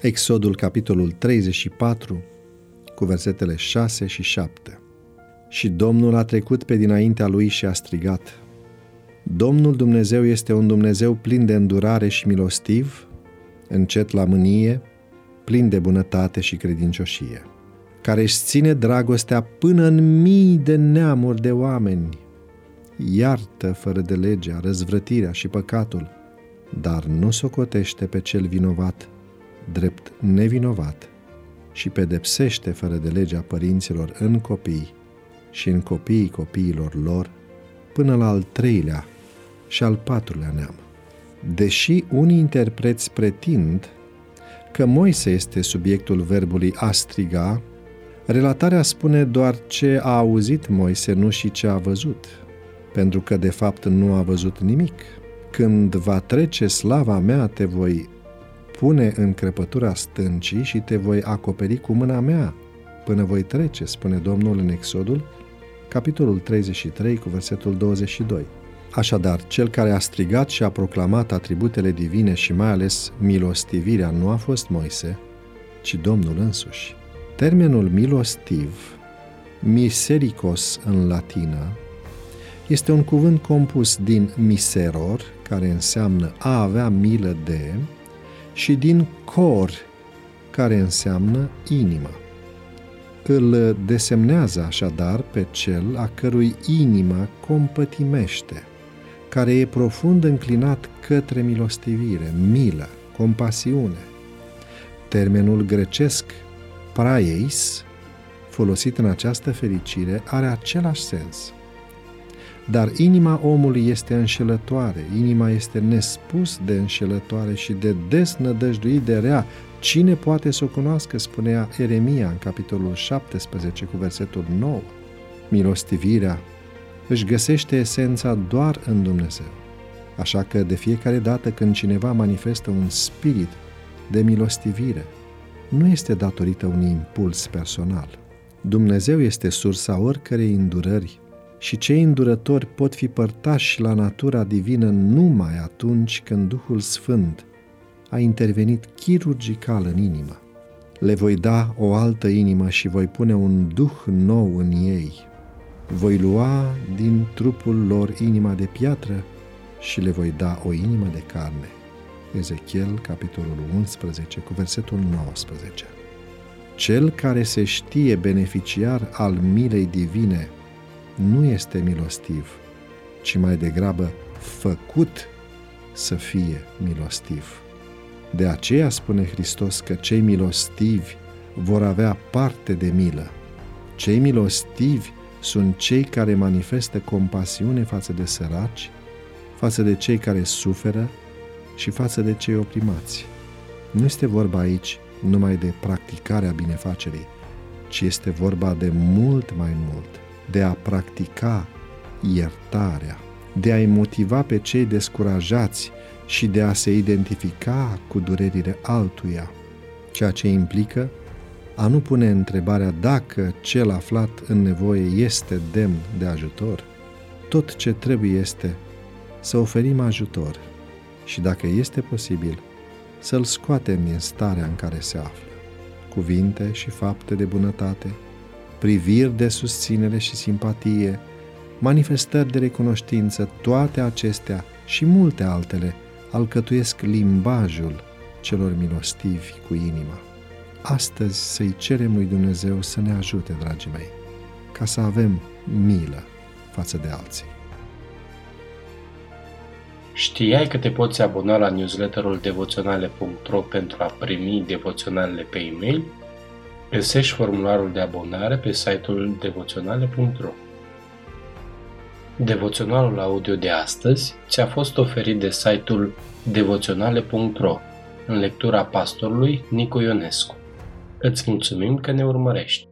Exodul, capitolul 34, cu versetele 6 și 7. Și Domnul a trecut pe dinaintea lui și a strigat, Domnul Dumnezeu este un Dumnezeu plin de îndurare și milostiv, încet la mânie, plin de bunătate și credincioșie, care își ține dragostea până în mii de neamuri de oameni, iartă fără de legea, răzvrătirea și păcatul, dar nu socotește pe cel vinovat drept nevinovat și pedepsește fără de legea părinților în copii și în copiii copiilor lor până la al treilea și al patrulea neam. Deși unii interpreți pretind că Moise este subiectul verbului a striga, relatarea spune doar ce a auzit Moise, nu și ce a văzut, pentru că de fapt nu a văzut nimic. Când va trece slava mea, te voi pune în crăpătura stâncii și te voi acoperi cu mâna mea până voi trece, spune Domnul în Exodul, capitolul 33 cu versetul 22. Așadar, cel care a strigat și a proclamat atributele divine și mai ales milostivirea nu a fost Moise, ci Domnul însuși. Termenul milostiv, misericos în latină, este un cuvânt compus din miseror, care înseamnă a avea milă de, și din cor, care înseamnă inimă. Îl desemnează așadar pe cel a cărui inimă compătimește – care e profund înclinat către milostivire, milă, compasiune. Termenul grecesc praeis, folosit în această fericire, are același sens. Dar inima omului este înșelătoare, inima este nespus de înșelătoare și de desnădăjduit de rea. Cine poate să o cunoască, spunea Eremia în capitolul 17 cu versetul 9. Milostivirea își găsește esența doar în Dumnezeu. Așa că de fiecare dată când cineva manifestă un spirit de milostivire, nu este datorită unui impuls personal. Dumnezeu este sursa oricărei îndurări și cei îndurători pot fi părtași la natura divină numai atunci când Duhul Sfânt a intervenit chirurgical în inimă. Le voi da o altă inimă și voi pune un duh nou în ei, voi lua din trupul lor inima de piatră și le voi da o inimă de carne. Ezechiel, capitolul 11, cu versetul 19. Cel care se știe beneficiar al milei divine nu este milostiv, ci mai degrabă făcut să fie milostiv. De aceea spune Hristos că cei milostivi vor avea parte de milă. Cei milostivi sunt cei care manifestă compasiune față de săraci, față de cei care suferă și față de cei oprimați. Nu este vorba aici numai de practicarea binefacerii, ci este vorba de mult mai mult, de a practica iertarea, de a-i motiva pe cei descurajați și de a se identifica cu durerile altuia, ceea ce implică a nu pune întrebarea dacă cel aflat în nevoie este demn de ajutor, tot ce trebuie este să oferim ajutor și, dacă este posibil, să-l scoatem din starea în care se află. Cuvinte și fapte de bunătate, priviri de susținere și simpatie, manifestări de recunoștință, toate acestea și multe altele alcătuiesc limbajul celor milostivi cu inima astăzi să-i cerem lui Dumnezeu să ne ajute, dragii mei, ca să avem milă față de alții. Știai că te poți abona la newsletterul devoționale.ro pentru a primi devoționalele pe e-mail? Găsești formularul de abonare pe site-ul devoționale.ro Devoționalul audio de astăzi ți-a fost oferit de site-ul devoționale.ro în lectura pastorului Nicu Ionescu. Îți mulțumim că ne urmărești!